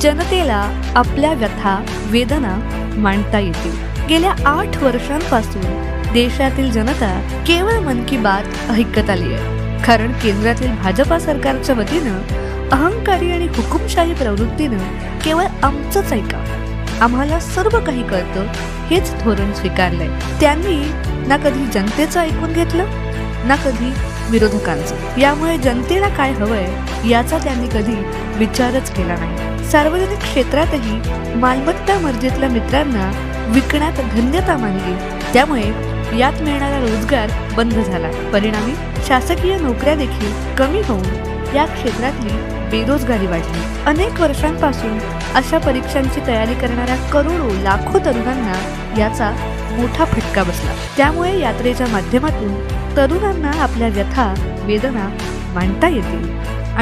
जनतेला आपल्या व्यथा वेदना मांडता येतील. गेल्या आठ वर्षांपासून देशातील जनता केवळ मन की बात ऐकत आली आहे. कारण केंद्रातील भाजपा सरकारच्या वतीनं अहंकारी आणि हुकुमशाही प्रवृत्तीनं केवळ आमचंच ऐका आम्हाला सर्व काही कळतं हेच धोरण स्वीकारलंय. त्यांनी ना कधी जनतेचं ऐकून घेतलं ना कधी विरोधकांचं. यामुळे जनतेला काय हवंय याचा त्यांनी कधी विचारच केला नाही. सार्वजनिक क्षेत्रातही मालमत्ता मर्जीतल्या मित्रांना विकण्यात धन्यता मानली. त्यामुळे यात मिळणारा रोजगार बंद झाला. परिणामी शासकीय नोकऱ्या देखील कमी होऊन या क्षेत्रातली बेरोजगारी वाढली. अनेक वर्षांपासून अशा परीक्षांची तयारी करणाऱ्या करोडो लाखो तरुणांना याचा मोठा फटका बसला. त्यामुळे यात्रेच्या माध्यमातून तरुणांना आपल्या व्यथा वेदना मांडता येतील.